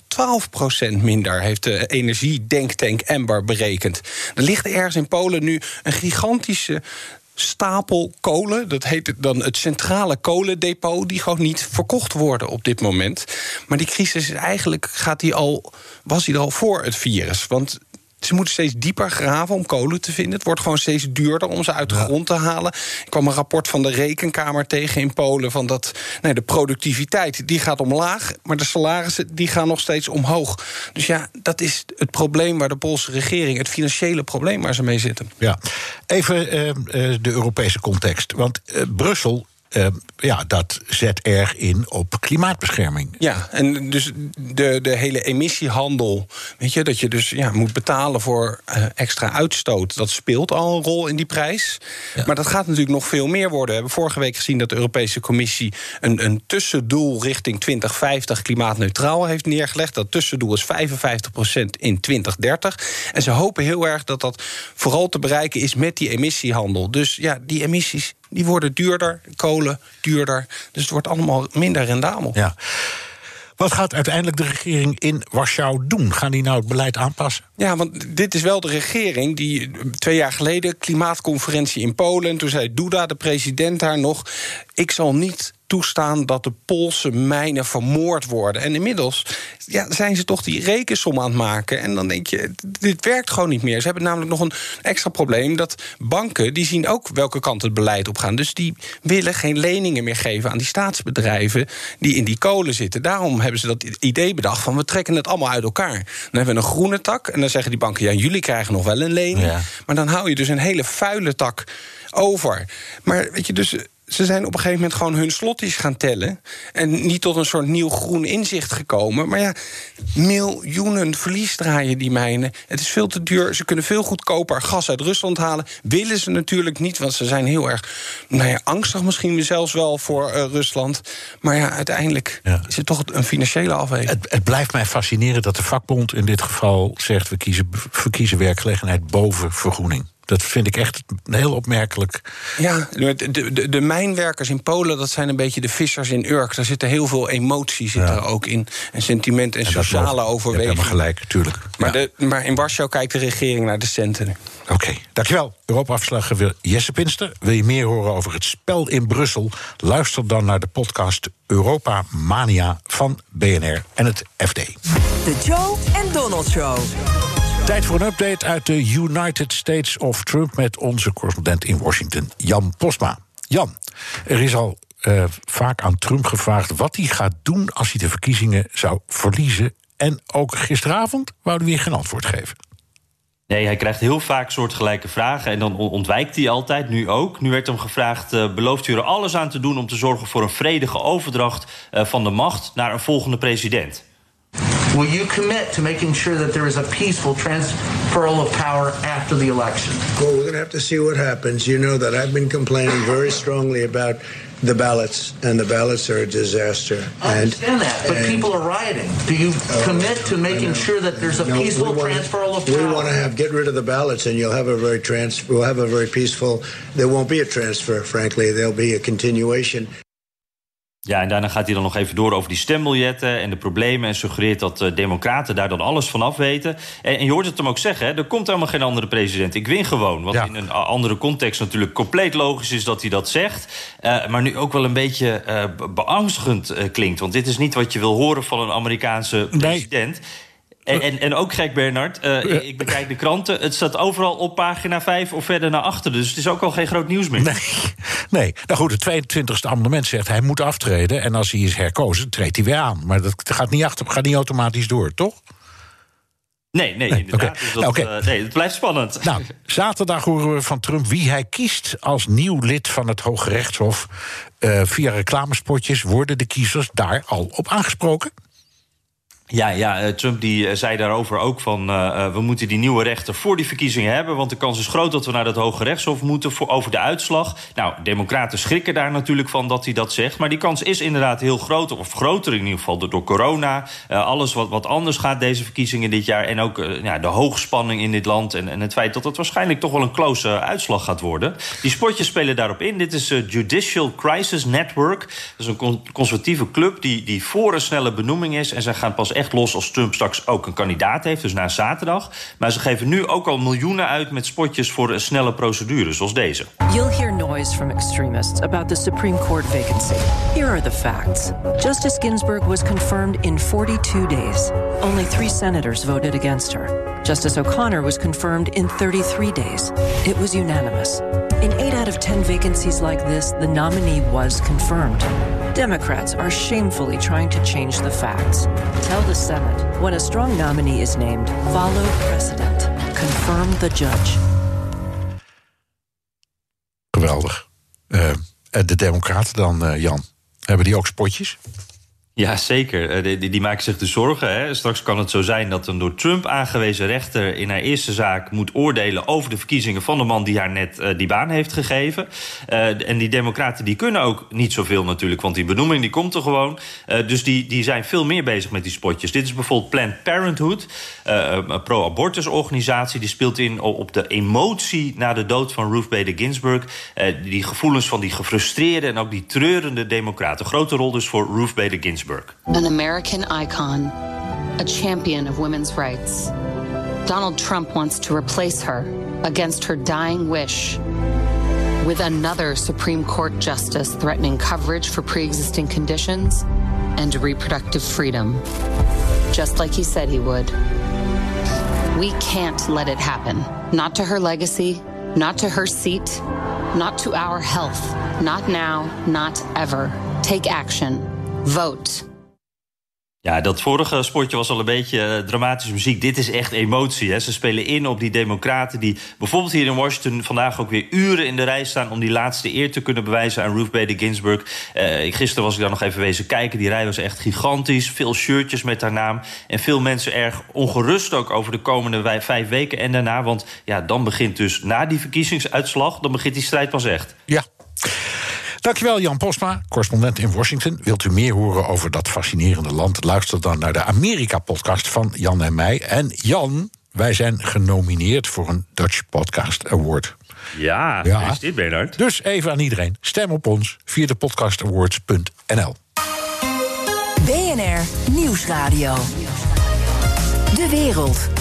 12% minder heeft de energiedenktank Ember berekend. Er ligt ergens in Polen nu een gigantische stapel kolen. Dat heet dan het centrale kolendepot, die gewoon niet verkocht worden op dit moment. Maar die crisis is eigenlijk gaat die al, was die al voor het virus. Want ze moeten steeds dieper graven om kolen te vinden. Het wordt gewoon steeds duurder om ze uit de grond te halen. Ik kwam een rapport van de rekenkamer tegen in Polen... van dat nee, de productiviteit die gaat omlaag... maar de salarissen die gaan nog steeds omhoog. Dus ja, dat is het probleem waar de Poolse regering... het financiële probleem waar ze mee zitten. Ja, even eh, eh, de Europese context. Want eh, Brussel, eh, ja, dat zet erg in op klimaatbescherming. Ja, en dus de, de hele emissiehandel, weet je, dat je dus ja, moet betalen voor eh, extra uitstoot, dat speelt al een rol in die prijs. Maar dat gaat natuurlijk nog veel meer worden. We hebben vorige week gezien dat de Europese Commissie een, een tussendoel richting 2050 klimaatneutraal heeft neergelegd. Dat tussendoel is 55% in 2030. En ze hopen heel erg dat dat vooral te bereiken is met die emissiehandel. Dus ja, die emissies die worden duurder, kolen duurder. Dus het wordt allemaal minder rendabel. Ja. Wat gaat uiteindelijk de regering in Warschau doen? Gaan die nou het beleid aanpassen? Ja, want dit is wel de regering die twee jaar geleden klimaatconferentie in Polen. Toen zei Duda, de president daar nog: ik zal niet toestaan dat de Poolse mijnen vermoord worden. En inmiddels ja, zijn ze toch die rekensom aan het maken. En dan denk je, dit werkt gewoon niet meer. Ze hebben namelijk nog een extra probleem... dat banken, die zien ook welke kant het beleid op gaan. Dus die willen geen leningen meer geven aan die staatsbedrijven... die in die kolen zitten. Daarom hebben ze dat idee bedacht van... we trekken het allemaal uit elkaar. Dan hebben we een groene tak en dan zeggen die banken... ja, jullie krijgen nog wel een lening. Ja. Maar dan hou je dus een hele vuile tak over. Maar weet je, dus ze zijn op een gegeven moment gewoon hun slotties gaan tellen. En niet tot een soort nieuw groen inzicht gekomen. Maar ja, miljoenen verlies draaien die mijnen. Het is veel te duur. Ze kunnen veel goedkoper gas uit Rusland halen. Willen ze natuurlijk niet, want ze zijn heel erg nou ja, angstig misschien zelfs wel voor uh, Rusland. Maar ja, uiteindelijk Ja. is het toch een financiële afweging. Het, het blijft mij fascineren dat de vakbond in dit geval zegt... we kiezen, we kiezen werkgelegenheid boven vergroening. Dat vind ik echt heel opmerkelijk. Ja, de, de, de mijnwerkers in Polen, dat zijn een beetje de vissers in Urk. Daar zitten heel veel emotie zit Ja. er ook in. En sentiment en, sociale mogen- Je hebt overwegingen. helemaal gelijk, tuurlijk. Maar, Ja. de, maar in Warschau kijkt de regering naar de centen. Oké, dankjewel. Europa-afslaggever Jesse Pinster. Wil je meer horen over het spel in Brussel? Luister dan naar de podcast Europa Mania van BNR en het FD. De Joe en Donald Show. Tijd voor een update uit de United States of Trump... met onze correspondent in Washington, Jan Posma. Jan, er is al eh, vaak aan Trump gevraagd wat hij gaat doen... als hij de verkiezingen zou verliezen. En ook gisteravond wou hij weer geen antwoord geven. Nee, hij krijgt heel vaak soortgelijke vragen en dan on- ontwijkt hij altijd, nu ook. Nu werd hem gevraagd, eh, belooft u er alles aan te doen... om te zorgen voor een vredige overdracht eh, van de macht naar een volgende president? Will you commit to making sure that there is a peaceful transferal of power after the election? Well, we're going to have to see what happens. You know that I've been complaining very strongly about the ballots, and the ballots are a disaster. I understand that, but and- people are rioting. Do you oh, commit to making sure that there's a No, peaceful wanna- transferal of power? We want to have get rid of the ballots, and you'll have a very trans. We'll have a very peaceful. There won't be a transfer, frankly. There'll be a continuation. Ja, en daarna gaat hij dan nog even door over die stembiljetten en de problemen... en suggereert dat eh, democraten daar dan alles van af weten. En, en je hoort het hem ook zeggen, hè, er komt helemaal geen andere president. Ik win gewoon, wat Ja. in een andere context natuurlijk compleet logisch is dat hij dat zegt. Eh, maar nu ook wel een beetje be- beangstigend klinkt. Want dit is niet wat je wil horen van een Amerikaanse president. En, en, en ook gek, Bernard. Uh, ik, ik, bekijk de kranten. Het staat overal op pagina 5 of verder naar achter. Dus het is ook al geen groot nieuws meer. Nee, nee. nou goed, het 22e amendement zegt hij moet aftreden. En als hij is herkozen, treedt hij weer aan. Maar dat gaat niet, achter, gaat niet automatisch door, toch? Nee, nee, nee inderdaad. Okay. Dus dat, okay. uh, nee, het blijft spannend. Nou, zaterdag horen we van Trump wie hij kiest als nieuw lid van het Hoge Rechtshof. Uh, via reclamespotjes worden de kiezers daar al op aangesproken? Ja, ja, eh, Trump die zei daarover ook van... Uh, we moeten die nieuwe rechter voor die verkiezingen hebben... want de kans is groot dat we naar het Hoge Rechtshof moeten... Voor, over de uitslag. Nou, democraten schrikken daar natuurlijk van dat hij dat zegt... maar die kans is inderdaad heel groot, of groter in ieder geval... door corona, alles wat, wat anders gaat deze verkiezingen dit jaar... en ook ja, de hoogspanning in dit land... En, en het feit dat het waarschijnlijk toch wel een close uitslag gaat worden. Die spotjes spelen daarop in. Dit is Judicial Crisis Network. Dat is een con conservatieve club die, die voor een snelle benoeming is... en zij gaan pas echt los als Trump straks ook een kandidaat heeft, dus na zaterdag. Maar ze geven nu ook al miljoenen uit met spotjes voor een snelle procedure, zoals deze. You'll hear noise from extremists about the Supreme Court vacancy. Here are the facts. Justice Ginsburg was confirmed in 42 days. Only three senators voted against her. Justice O'Connor was confirmed in 33 days. It was unanimous. In 8 out of 10 vacancies like this, the nominee was confirmed. Democrats are shamefully trying to change the facts. Tell the Senate when a strong nominee is named, follow precedent. Confirm the judge. Geweldig. Uh, de Democraten dan, uh, Jan, hebben die ook spotjes? Ja, zeker. Die, die, maken zich de zorgen. Hè. Straks kan het zo zijn dat een door Trump aangewezen rechter in haar eerste zaak moet oordelen over de verkiezingen van de man die haar net uh, die baan heeft gegeven. Uh, en die democraten die kunnen ook niet zoveel natuurlijk, want die benoeming die komt er gewoon. Dus die, die zijn veel meer bezig met die spotjes. Dit is bijvoorbeeld Planned Parenthood, een pro-abortusorganisatie. Die speelt in op de emotie na de dood van Ruth Bader Ginsburg. die gevoelens van die gefrustreerde en ook die treurende democraten. Grote rol dus voor Ruth Bader Ginsburg. An American icon, a champion of women's rights. Donald Trump wants to replace her against her dying wish with another Supreme Court justice threatening coverage for pre existing conditions and reproductive freedom, just like he said he would. We can't let it happen. Not to her legacy, not to her seat, not to our health. Not now, not ever. Take action. Vote. Ja, dat vorige sportje was al een beetje uh, dramatische muziek. Dit is echt emotie. Hè. Ze spelen in op die democraten die bijvoorbeeld hier in Washington vandaag ook weer uren in de rij staan om die laatste eer te kunnen bewijzen aan Ruth Bader Ginsburg. Uh, gisteren was ik daar nog even wezen kijken. Die rij was echt gigantisch. Veel shirtjes met haar naam. En veel mensen erg ongerust ook over de komende vijf weken en daarna. Want ja, dan begint dus na die verkiezingsuitslag, dan begint die strijd pas echt. Ja. Dankjewel Jan Posma, correspondent in Washington. Wilt u meer horen over dat fascinerende land? Luister dan naar de Amerika-podcast van Jan en mij. En Jan, wij zijn genomineerd voor een Dutch Podcast Award. Ja, ja. is dit Bernard? Dus even aan iedereen, stem op ons via de podcastawards.nl. BNR Nieuwsradio. De wereld.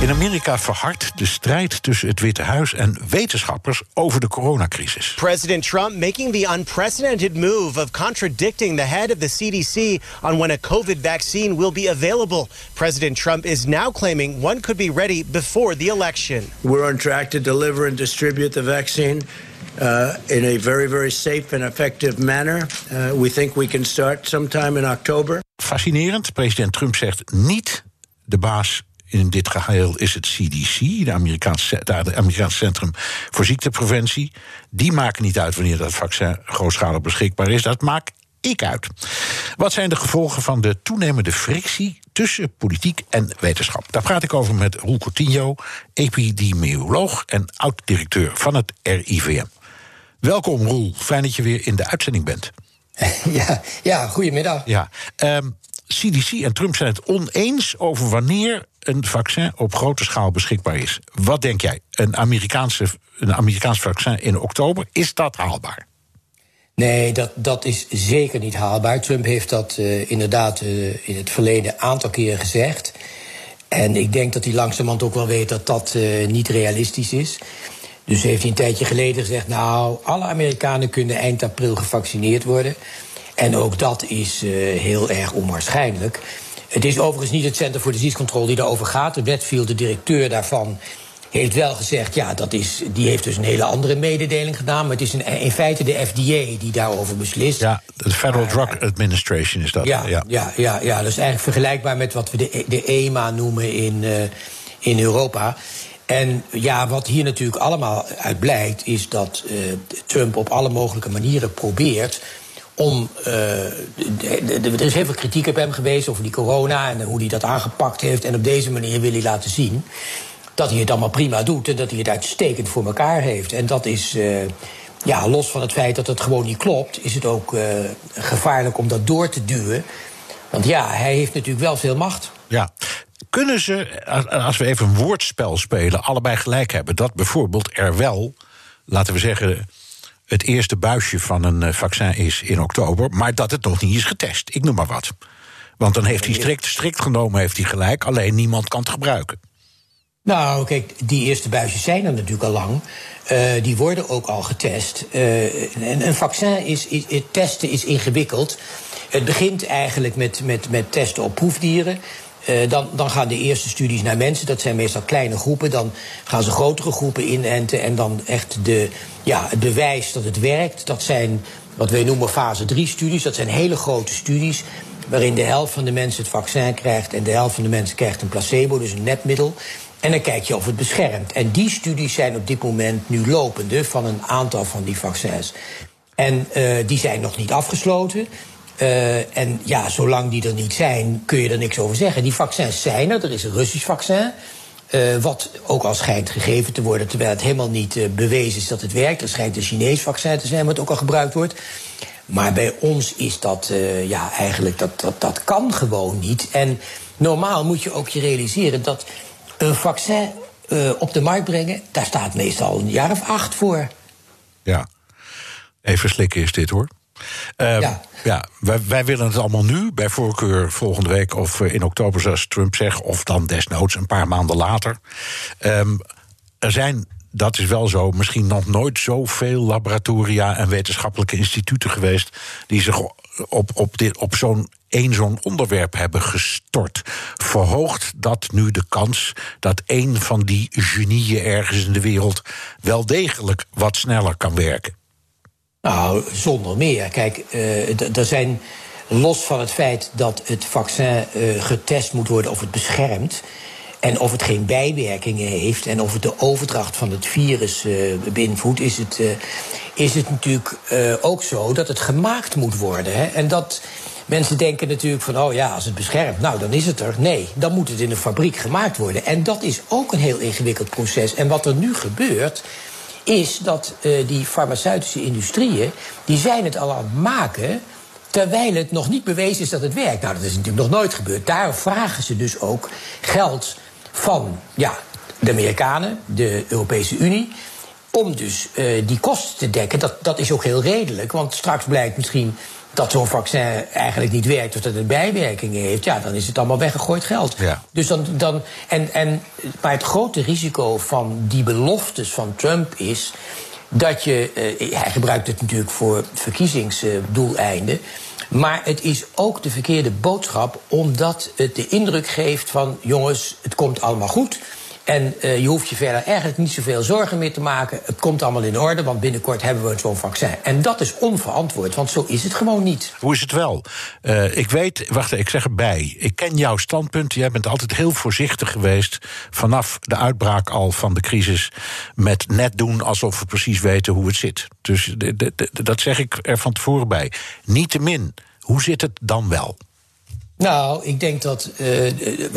In Amerika verhardt de strijd tussen het Witte Huis en wetenschappers over de coronacrisis. President Trump making the unprecedented move of contradicting the head of the CDC on when a COVID vaccine will be available. President Trump is now claiming one could be ready before the election. We're on track to deliver and distribute the vaccine. Uh, in a very, very safe and effective manner. Uh, we think we can start sometime in October. Fascinerend. President Trump zegt niet de baas in dit geheel is het CDC, de Amerikaanse, de Amerikaanse Centrum voor Ziektepreventie. Die maken niet uit wanneer dat vaccin grootschalig beschikbaar is. Dat maakt ik uit. Wat zijn de gevolgen van de toenemende frictie tussen politiek en wetenschap? Daar praat ik over met Roel Coutinho, epidemioloog en oud-directeur van het RIVM. Welkom Roel, fijn dat je weer in de uitzending bent. [laughs] Ja, ja goedemiddag. Ja, um, CDC en Trump zijn het oneens over wanneer een vaccin op grote schaal beschikbaar is. Wat denk jij? Een, Amerikaanse, een Amerikaans vaccin in oktober, is dat haalbaar? Nee, dat, dat is zeker niet haalbaar. Trump heeft dat uh, inderdaad uh, in het verleden een aantal keren gezegd. En ik denk dat hij langzamerhand ook wel weet dat dat uh, niet realistisch is. Dus heeft hij een tijdje geleden gezegd: Nou, alle Amerikanen kunnen eind april gevaccineerd worden. En ook dat is heel erg onwaarschijnlijk. Het is overigens niet het Center for Disease Control die daarover gaat. De Redfield, de directeur daarvan, heeft wel gezegd, ja, dat is, die heeft dus een hele andere mededeling gedaan. Maar het is in feite de FDA die daarover beslist. Ja, de Federal Drug Administration is dat. Ja, ja. Ja, ja, ja, dat is eigenlijk vergelijkbaar met wat we de, de EMA noemen in, uh, in Europa. En ja, wat hier natuurlijk allemaal uit blijkt, is dat uh, Trump op alle mogelijke manieren probeert om. Uh, er is heel veel kritiek op hem geweest over die corona en hoe hij dat aangepakt heeft. En op deze manier wil hij laten zien dat hij het allemaal prima doet en dat hij het uitstekend voor elkaar heeft. En dat is. Uh, ja, los van het feit dat het gewoon niet klopt, is het ook uh, gevaarlijk om dat door te duwen. Want ja, hij heeft natuurlijk wel veel macht. Ja. Kunnen ze, als we even een woordspel spelen, allebei gelijk hebben? Dat bijvoorbeeld er wel, laten we zeggen, het eerste buisje van een vaccin is in oktober, maar dat het nog niet is getest. Ik noem maar wat. Want dan heeft hij strikt, strikt genomen heeft hij gelijk, alleen niemand kan het gebruiken. Nou, kijk, die eerste buisjes zijn er natuurlijk al lang. Uh, die worden ook al getest. Uh, en een vaccin is, is, het testen is ingewikkeld. Het begint eigenlijk met, met, met testen op proefdieren. Uh, dan, dan gaan de eerste studies naar mensen. Dat zijn meestal kleine groepen. Dan gaan ze grotere groepen inenten. En dan echt de, ja, het bewijs dat het werkt. Dat zijn wat wij noemen fase 3 studies. Dat zijn hele grote studies. Waarin de helft van de mensen het vaccin krijgt. En de helft van de mensen krijgt een placebo, dus een netmiddel. En dan kijk je of het beschermt. En die studies zijn op dit moment nu lopende van een aantal van die vaccins. En uh, die zijn nog niet afgesloten. Uh, en ja, zolang die er niet zijn, kun je er niks over zeggen. Die vaccins zijn er. Er is een Russisch vaccin. Uh, wat ook al schijnt gegeven te worden, terwijl het helemaal niet uh, bewezen is dat het werkt. Er schijnt een Chinees vaccin te zijn, wat ook al gebruikt wordt. Maar bij ons is dat, ja, eigenlijk, dat, dat, dat kan gewoon niet. En normaal moet je ook je realiseren dat een vaccin op de markt brengen, daar staat meestal een jaar of acht voor. Ja, even slikken is dit hoor. Uh, ja, ja wij, wij, willen het allemaal nu, bij voorkeur volgende week of in oktober, zoals Trump zegt, of dan desnoods een paar maanden later. Um, er zijn dat is wel zo. Misschien nog nooit zoveel laboratoria en wetenschappelijke instituten geweest. die zich op, op, dit, op zo'n één zo'n onderwerp hebben gestort. Verhoogt dat nu de kans dat één van die genieën ergens in de wereld wel degelijk wat sneller kan werken? Nou, zonder meer. Kijk, uh, er zijn los van het feit dat het vaccin uh, getest moet worden of het beschermt. En of het geen bijwerkingen heeft en of het de overdracht van het virus uh, beïnvloedt, is het, is het natuurlijk ook zo dat het gemaakt moet worden. Hè? En dat mensen denken natuurlijk van, oh ja, als het beschermt, nou dan is het er. Nee, dan moet het in een fabriek gemaakt worden. En dat is ook een heel ingewikkeld proces. En wat er nu gebeurt, is dat die farmaceutische industrieën, die zijn het al aan het maken terwijl het nog niet bewezen is dat het werkt. Nou, dat is natuurlijk nog nooit gebeurd. Daar vragen ze dus ook geld van ja, de Amerikanen, de Europese Unie. Om dus uh, die kosten te dekken. Dat, dat is ook heel redelijk. Want straks blijkt misschien dat zo'n vaccin eigenlijk niet werkt of dat het bijwerkingen heeft, ja, dan is het allemaal weggegooid geld. Ja. Dus dan, dan, en, en, maar het grote risico van die beloftes van Trump is dat je, uh, hij gebruikt het natuurlijk voor verkiezingsdoeleinden. Maar het is ook de verkeerde boodschap, omdat het de indruk geeft van: jongens, het komt allemaal goed. En uh, je hoeft je verder eigenlijk niet zoveel zorgen meer te maken. Het komt allemaal in orde, want binnenkort hebben we zo'n vaccin. En dat is onverantwoord, want zo is het gewoon niet. Hoe is het wel? Uh, ik weet, wacht, ik zeg erbij. Ik ken jouw standpunt. Jij bent altijd heel voorzichtig geweest. vanaf de uitbraak al van de crisis. met net doen alsof we precies weten hoe het zit. Dus dat zeg ik er van tevoren bij. Niettemin, hoe zit het dan wel? Nou, ik denk dat uh,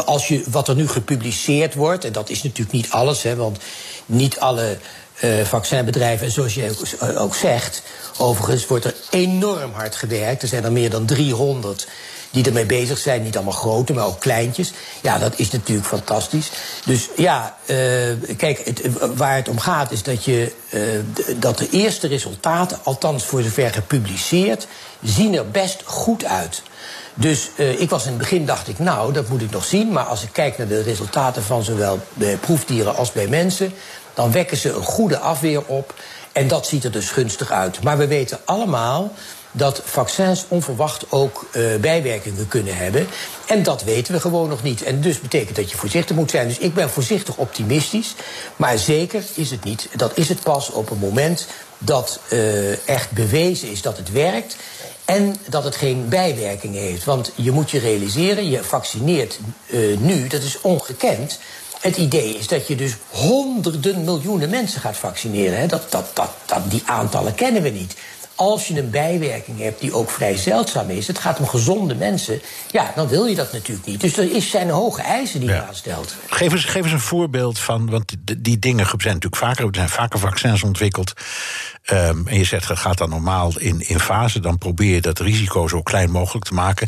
als je, wat er nu gepubliceerd wordt, en dat is natuurlijk niet alles, hè, want niet alle uh, vaccinbedrijven, zoals je ook, ook, zegt, overigens wordt er enorm hard gewerkt. Er zijn er meer dan 300 die ermee bezig zijn. Niet allemaal grote, maar ook kleintjes. Ja, dat is natuurlijk fantastisch. Dus ja, kijk, het, waar het om gaat is dat, je, dat de eerste resultaten, althans voor zover gepubliceerd, zien er best goed uit. Dus uh, ik was in het begin, dacht ik, nou, dat moet ik nog zien. Maar als ik kijk naar de resultaten van zowel bij proefdieren als bij mensen... dan wekken ze een goede afweer op. En dat ziet er dus gunstig uit. Maar we weten allemaal dat vaccins onverwacht ook uh, bijwerkingen kunnen hebben. En dat weten we gewoon nog niet. En dus betekent dat je voorzichtig moet zijn. Dus ik ben voorzichtig optimistisch. Maar zeker is het niet. Dat is het pas op een moment dat uh, echt bewezen is dat het werkt. En dat het geen bijwerkingen heeft. Want je moet je realiseren, je vaccineert uh, nu, dat is ongekend. Het idee is dat je dus honderden miljoenen mensen gaat vaccineren. Hè. Dat, dat, dat, dat, die aantallen kennen we niet. Als je een bijwerking hebt die ook vrij zeldzaam is, het gaat om gezonde mensen, ja, dan wil je dat natuurlijk niet. Dus er is zijn hoge eisen die ja. je aanstelt. Geef eens, geef eens een voorbeeld van, want die, die dingen zijn natuurlijk vaker, er zijn vaker vaccins ontwikkeld. Um, en je zegt dat gaat dan normaal in, in fase, dan probeer je dat risico zo klein mogelijk te maken.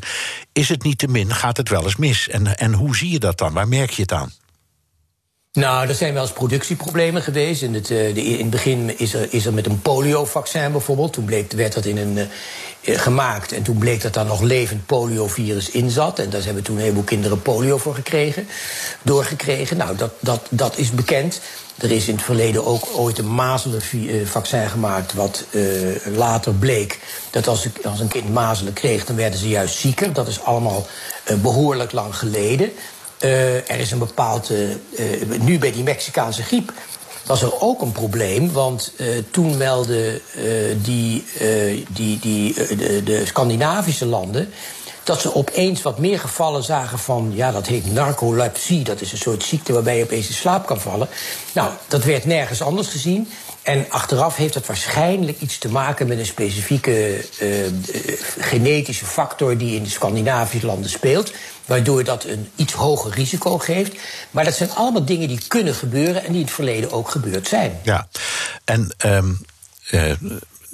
Is het niet te min, gaat het wel eens mis? En, en hoe zie je dat dan? Waar merk je het aan? Nou, er zijn wel eens productieproblemen geweest. In het, de, in het begin is er, is er met een poliovaccin bijvoorbeeld. Toen bleek, werd dat in een, uh, gemaakt. En toen bleek dat daar nog levend poliovirus in zat. En daar hebben toen een heleboel kinderen polio voor gekregen. Doorgekregen. Nou, dat, dat, dat is bekend. Er is in het verleden ook ooit een mazelenvaccin gemaakt. Wat later bleek dat als, als een kind mazelen kreeg, dan werden ze juist zieker. Dat is allemaal behoorlijk lang geleden. Uh, er is een bepaald. Uh, uh, nu bij die Mexicaanse griep was er ook een probleem. Want toen meldden die, die, die, de, de Scandinavische landen dat ze opeens wat meer gevallen zagen van, ja, dat heet narcolepsie. Dat is een soort ziekte waarbij je opeens in slaap kan vallen. Nou, dat werd nergens anders gezien. En achteraf heeft dat waarschijnlijk iets te maken met een specifieke uh, genetische factor die in de Scandinavische landen speelt. Waardoor dat een iets hoger risico geeft. Maar dat zijn allemaal dingen die kunnen gebeuren en die in het verleden ook gebeurd zijn. Ja, en. Um, uh,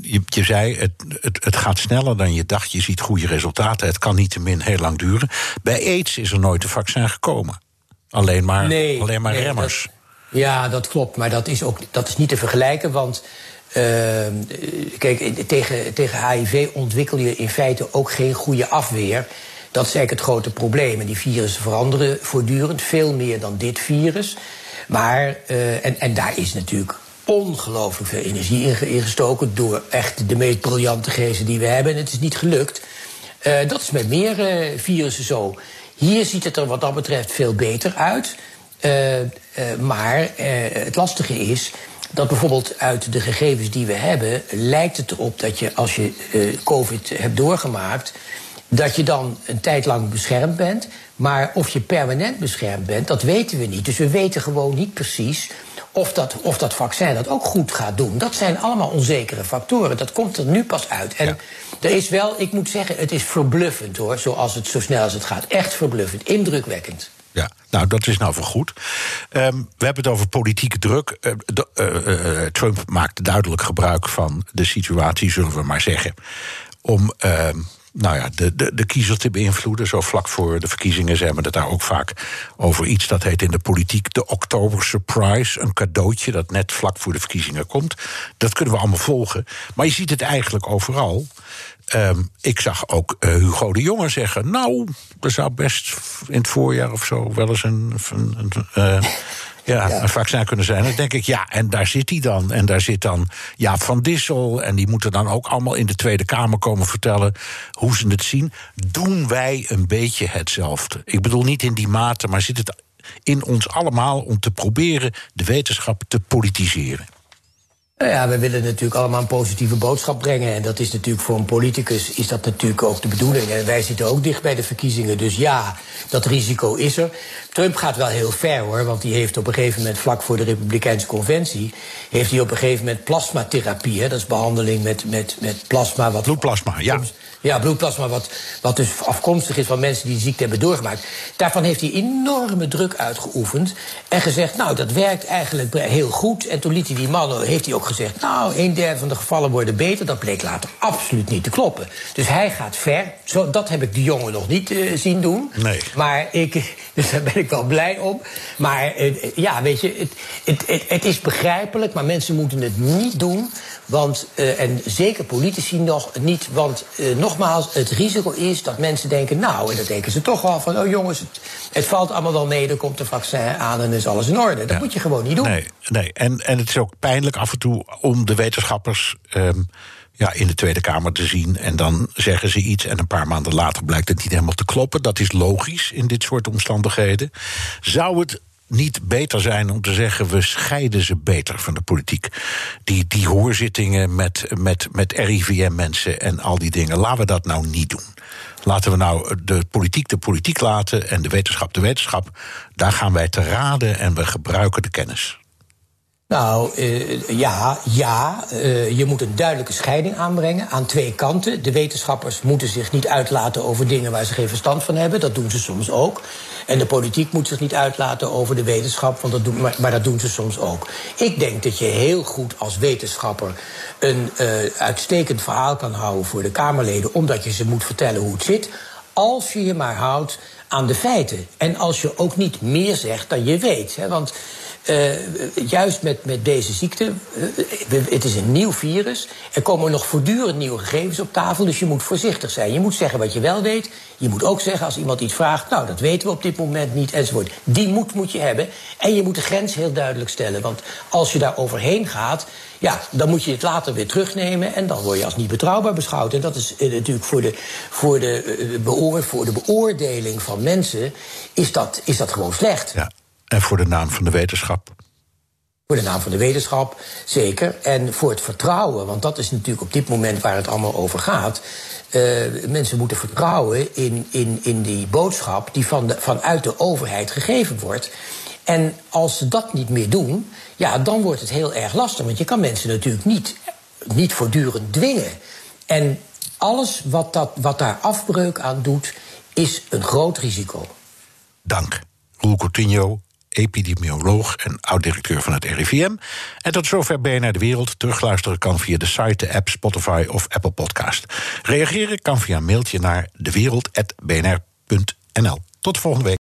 je, je, zei, het, het, het, gaat sneller dan je dacht. Je ziet goede resultaten. Het kan niet te min heel lang duren. Bij AIDS is er nooit een vaccin gekomen. Alleen maar, nee, alleen maar nee, remmers. Dat, ja, dat klopt. Maar dat is, ook, dat is niet te vergelijken. Want uh, kijk, tegen, tegen HIV ontwikkel je in feite ook geen goede afweer. Dat is eigenlijk het grote probleem. En die virussen veranderen voortdurend, veel meer dan dit virus. Maar, uh, en, en daar is natuurlijk ongelooflijk veel energie ingestoken door echt de meest briljante geesten die we hebben. En het is niet gelukt. Dat is met meer virussen zo. Hier ziet het er wat dat betreft veel beter uit. Uh, maar het lastige is dat bijvoorbeeld uit de gegevens die we hebben, lijkt het erop dat je als je COVID hebt doorgemaakt, dat je dan een tijd lang beschermd bent. Maar of je permanent beschermd bent, dat weten we niet. Dus we weten gewoon niet precies of dat, of dat vaccin dat ook goed gaat doen. Dat zijn allemaal onzekere factoren. Dat komt er nu pas uit. En ja. er is wel, ik moet zeggen, het is verbluffend hoor, zoals het zo snel als het gaat. Echt verbluffend, indrukwekkend. Ja, nou, dat is nou voor goed. Um, we hebben het over politieke druk. De, uh, uh, Trump maakt duidelijk gebruik van de situatie, zullen we maar zeggen. Om ehm, nou ja, de, de, de kiezer te beïnvloeden. Zo vlak voor de verkiezingen zijn we het daar ook vaak over iets dat heet in de politiek de Oktober Surprise. Een cadeautje dat net vlak voor de verkiezingen komt. Dat kunnen we allemaal volgen. Maar je ziet het eigenlijk overal. Um, ik zag ook uh, Hugo de Jonge zeggen. Nou, er zou best in het voorjaar of zo wel eens een. een, een uh, [laughs] ja, ja, een vaccin kunnen zijn. Dan denk ik, ja, en daar zit hij dan. En daar zit dan Jaap van Dissel. En die moeten dan ook allemaal in de Tweede Kamer komen vertellen hoe ze het zien. Doen wij een beetje hetzelfde? Ik bedoel niet in die mate, maar zit het in ons allemaal om te proberen de wetenschap te politiseren? Nou ja, we willen natuurlijk allemaal een positieve boodschap brengen. En dat is natuurlijk voor een politicus is dat natuurlijk ook de bedoeling. En wij zitten ook dicht bij de verkiezingen. Dus ja, dat risico is er. Trump gaat wel heel ver hoor. Want die heeft op een gegeven moment, vlak voor de Republikeinse conventie, heeft hij op een gegeven moment plasmatherapie. Hè, dat is behandeling met, met, met plasma. Wat Bloedplasma, ja. Ja, bloedplasma, wat, wat dus afkomstig is van mensen die de ziekte hebben doorgemaakt. Daarvan heeft hij enorme druk uitgeoefend. En gezegd, nou, dat werkt eigenlijk heel goed. En toen liet hij die mannen, heeft hij ook gezegd... nou, een derde van de gevallen worden beter. Dat bleek later absoluut niet te kloppen. Dus hij gaat ver. Zo, dat heb ik de jongen nog niet uh, zien doen. Nee. Maar ik, [laughs] dus daar ben ik wel blij om. Maar uh, ja, weet je, het, het, het, het is begrijpelijk... maar mensen moeten het niet doen... Want, uh, en zeker politici nog niet, want uh, nogmaals, het risico is dat mensen denken, nou, en dan denken ze toch wel van, oh jongens, het, het valt allemaal wel mee, er komt een vaccin aan en is alles in orde. Dat ja. moet je gewoon niet doen. Nee, nee. En, en het is ook pijnlijk af en toe om de wetenschappers um, ja, in de Tweede Kamer te zien. En dan zeggen ze iets en een paar maanden later blijkt het niet helemaal te kloppen. Dat is logisch in dit soort omstandigheden. Zou het niet beter zijn om te zeggen... we scheiden ze beter van de politiek. Die, die hoorzittingen met, met, met RIVM-mensen en al die dingen... laten we dat nou niet doen. Laten we nou de politiek de politiek laten en de wetenschap de wetenschap. Daar gaan wij te raden en we gebruiken de kennis. Nou, uh, ja, ja. Uh, je moet een duidelijke scheiding aanbrengen aan twee kanten. De wetenschappers moeten zich niet uitlaten over dingen waar ze geen verstand van hebben. Dat doen ze soms ook. En de politiek moet zich niet uitlaten over de wetenschap, want dat doen, maar, dat doen ze soms ook. Ik denk dat je heel goed als wetenschapper een uh, uitstekend verhaal kan houden voor de Kamerleden, omdat je ze moet vertellen hoe het zit. Als je je maar houdt aan de feiten. En als je ook niet meer zegt dan je weet. Hè, want uh, juist met, met deze ziekte, uh, het is een nieuw virus. Er komen nog voortdurend nieuwe gegevens op tafel, dus je moet voorzichtig zijn. Je moet zeggen wat je wel weet. Je moet ook zeggen als iemand iets vraagt, nou dat weten we op dit moment niet, enzovoort. Die moed moet je hebben. En je moet de grens heel duidelijk stellen. Want als je daar overheen gaat, ja, dan moet je het later weer terugnemen. En dan word je als niet betrouwbaar beschouwd. En dat is uh, natuurlijk voor de, voor, de, voor de beoordeling van mensen, is dat, is dat gewoon slecht. Ja. En voor de naam van de wetenschap? Voor de naam van de wetenschap, zeker. En voor het vertrouwen, want dat is natuurlijk op dit moment waar het allemaal over gaat. Uh, mensen moeten vertrouwen in, in, in die boodschap die van de, vanuit de overheid gegeven wordt. En als ze dat niet meer doen, ja, dan wordt het heel erg lastig. Want je kan mensen natuurlijk niet, niet voortdurend dwingen. En alles wat, dat, wat daar afbreuk aan doet, is een groot risico. Dank. Roel Coutinho, epidemioloog en oud-directeur van het RIVM. En tot zover BNR De Wereld. Terugluisteren kan via de site, de app, Spotify of Apple Podcast. Reageren kan via een mailtje naar dewereld.bnr.nl. Tot volgende week.